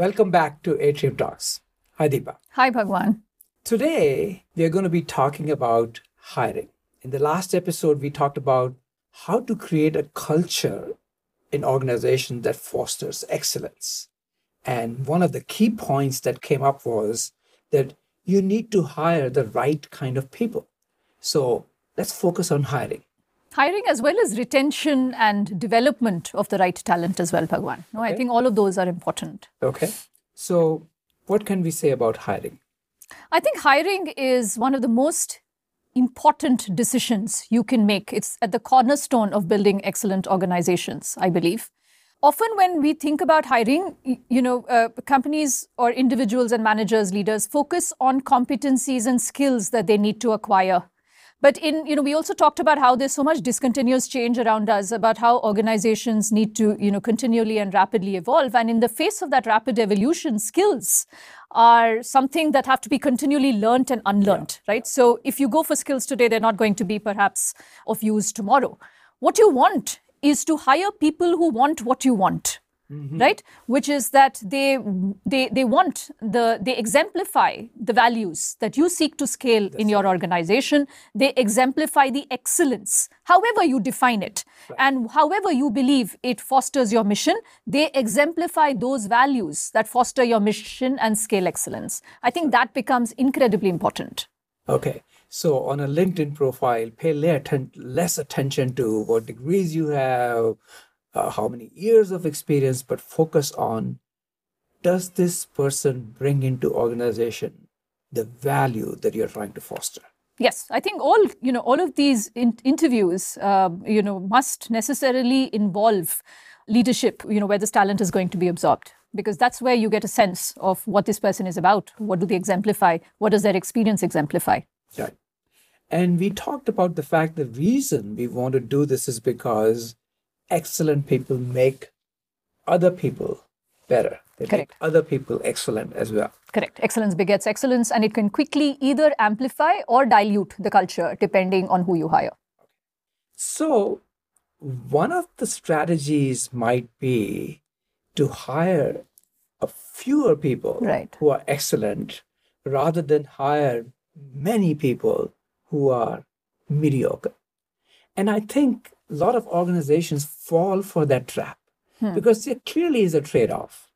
Welcome back to Atrium Talks. Hi, Deepa. Hi, Bhagwan. Today, we are going to be talking about hiring. In the last episode, we talked about how to create a culture in organization that fosters excellence. And one of the key points that came up was that you need to hire the right kind of people. So let's focus on hiring. Hiring as well as retention and development of the right talent as well, Bhagwan. No, okay. I think all of those are important. Okay. So, what can we say about hiring? I think hiring is one of the most important decisions you can make. It's at the cornerstone of building excellent organizations, I believe. Often, when we think about hiring, you know, uh, companies or individuals and managers, leaders focus on competencies and skills that they need to acquire but in, you know, we also talked about how there's so much discontinuous change around us, about how organizations need to, you know, continually and rapidly evolve. And in the face of that rapid evolution, skills are something that have to be continually learned and unlearned, yeah. right? So if you go for skills today, they're not going to be perhaps of use tomorrow. What you want is to hire people who want what you want mm-hmm. right? Which is that they they they want the they exemplify the values that you seek to scale That's in your organization. They exemplify the excellence however you define it. Right. and however you believe it fosters your mission they exemplify those values that foster your mission and scale excellence. I think that becomes incredibly important. Okay. So on a LinkedIn profile, pay less attention to what degrees you have, uh, how many years of experience, but focus on does this person bring into organization the value that you're trying to foster? Yes, I think all you know all of these in- interviews uh, you know must necessarily involve leadership. You know where this talent is going to be absorbed because that's where you get a sense of what this person is about. What do they exemplify? What does their experience exemplify? Right. And we talked about the fact the reason we want to do this is because excellent people make other people better. They Correct. make other people excellent as well. Correct. Excellence begets excellence, and it can quickly either amplify or dilute the culture depending on who you hire. So, one of the strategies might be to hire a fewer people right. who are excellent rather than hire many people who are mediocre. And I think a lot of organizations fall for that trap hmm. because there clearly is a trade off.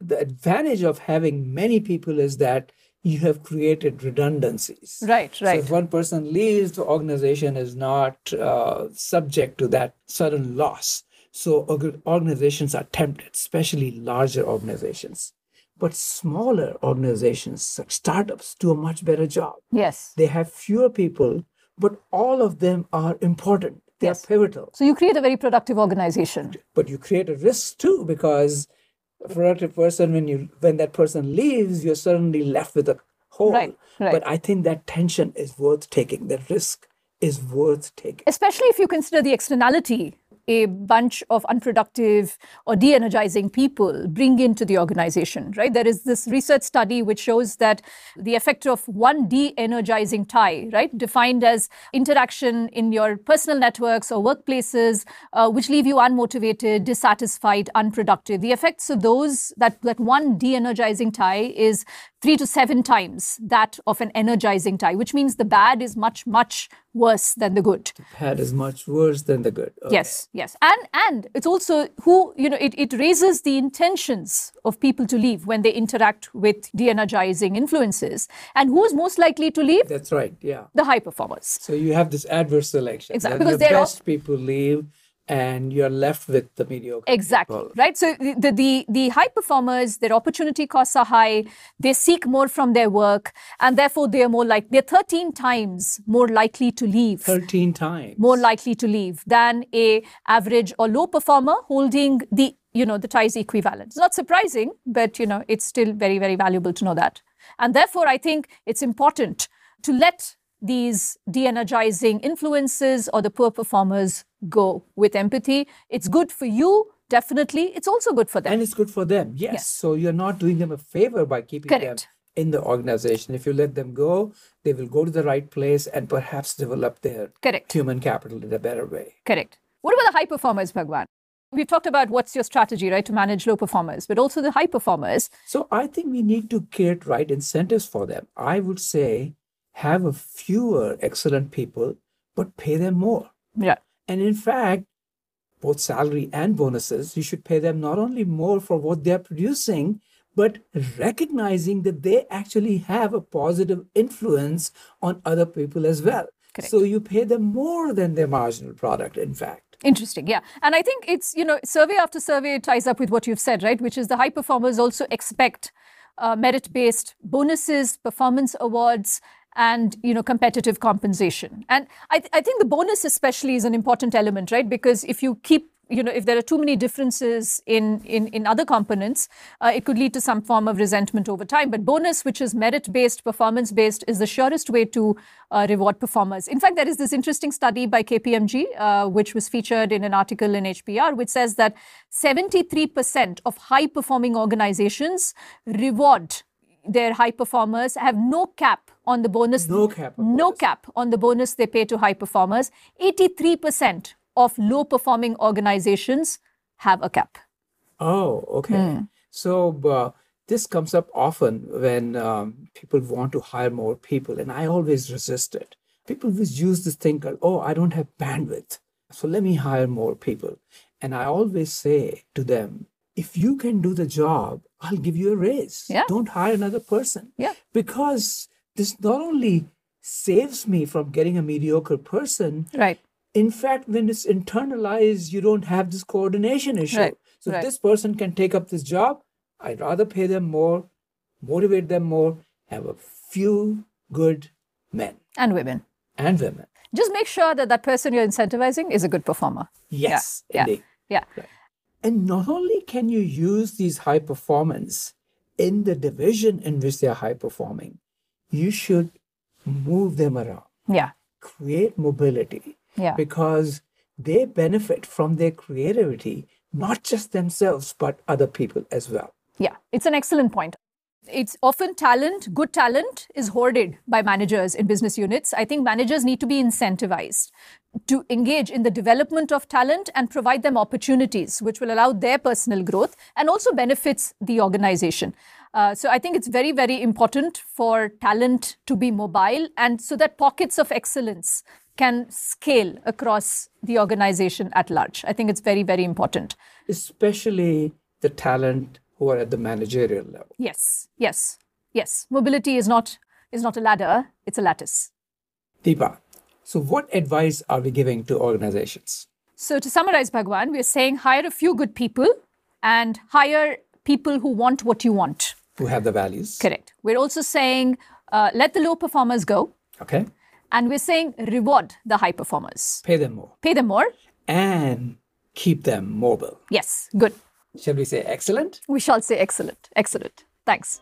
The advantage of having many people is that you have created redundancies. Right, right. So if one person leaves, the organization is not uh, subject to that sudden loss. So organizations are tempted, especially larger organizations. But smaller organizations, such startups, do a much better job. Yes. They have fewer people, but all of them are important. They yes. are pivotal. So you create a very productive organization. But you create a risk too, because a productive person, when you when that person leaves, you're suddenly left with a hole. Right, right. But I think that tension is worth taking. The risk is worth taking. Especially if you consider the externality a bunch of unproductive or de energizing people bring into the organization, right? There is this research study which shows that the effect of one de energizing tie, right, defined as interaction in your personal networks or workplaces, uh, which leave you unmotivated, dissatisfied, unproductive. The effects of those, that, that one de energizing tie is three to seven times that of an energizing tie, which means the bad is much, much worse than the good. Bad is much worse than the good. Okay. Yes, yes. And and it's also who, you know, it, it raises the intentions of people to leave when they interact with de-energizing influences. And who's most likely to leave? That's right, yeah. The high performers. So you have this adverse selection. Exactly. The, because the best all... people leave and you're left with the mediocre. Exactly people. right? So the, the the high performers their opportunity costs are high they seek more from their work and therefore they are more like they're 13 times more likely to leave. 13 times. More likely to leave than a average or low performer holding the you know the ties equivalent. It's not surprising but you know it's still very very valuable to know that. And therefore i think it's important to let these de energizing influences or the poor performers go with empathy. It's good for you, definitely. It's also good for them. And it's good for them, yes. yes. So you're not doing them a favor by keeping Correct. them in the organization. If you let them go, they will go to the right place and perhaps develop their Correct. human capital in a better way. Correct. What about the high performers, Bhagwan? We've talked about what's your strategy, right, to manage low performers, but also the high performers. So I think we need to create right incentives for them. I would say have a fewer excellent people, but pay them more. Yeah. And in fact, both salary and bonuses, you should pay them not only more for what they're producing, but recognizing that they actually have a positive influence on other people as well. Correct. So you pay them more than their marginal product, in fact. Interesting, yeah. And I think it's, you know, survey after survey ties up with what you've said, right? Which is the high performers also expect uh, merit based bonuses, performance awards, and you know competitive compensation. And I, th- I think the bonus especially is an important element right? Because if you keep you know if there are too many differences in in, in other components uh, it could lead to some form of resentment over time. But bonus which is merit based performance based is the surest way to uh, reward performers. In fact there is this interesting study by kpmg uh, which was featured in an article in hbr which says that 73% of high performing organizations reward their high performers have no cap on the bonus. No cap. no bonus. cap on the bonus they pay to high performers. 83% of low performing organizations have a cap. Oh, okay. Hmm. So uh, this comes up often when um, people want to hire more people, and I always resist it. People always use this thing called, oh, I don't have bandwidth, so let me hire more people. And I always say to them, if you can do the job, I'll give you a raise. Yeah. Don't hire another person. Yeah. Because this not only saves me from getting a mediocre person, Right. in fact, when it's internalized, you don't have this coordination issue. Right, So if right. this person can take up this job, I'd rather pay them more, motivate them more, have a few good men And women. and women. Just make sure that that person you're incentivizing is a good performer. Yes, Yeah. indeed. Yeah. And not only can you use these high performance in the division in which they're high performing, you should move them around, Yeah. create mobility. Yeah. because they benefit from their creativity, not just themselves, but other people as well. Yeah, it's an excellent point. It's often talent, good talent is hoarded by managers in business units. I think managers need to be incentivized to engage in the development of talent and provide them opportunities which will allow their personal growth and also benefits the organization. Uh, so I think it's very, very important for talent to be mobile and so that pockets of excellence can scale across the organization at large. I think it's very, very important. Especially the talent who are at the managerial level. Yes, yes, yes. Mobility is not is not a ladder; it's a lattice. Deepa, so what advice are we giving to organizations? So to summarize, Bhagwan, we're saying hire a few good people and hire people who want what you want. Who have the values? Correct. We're also saying uh, let the low performers go, Okay. and we're saying reward the high performers. Pay them more Pay them more. and keep them mobile. Yes, good. Shall we say excellent? We shall say excellent. Excellent. Thanks.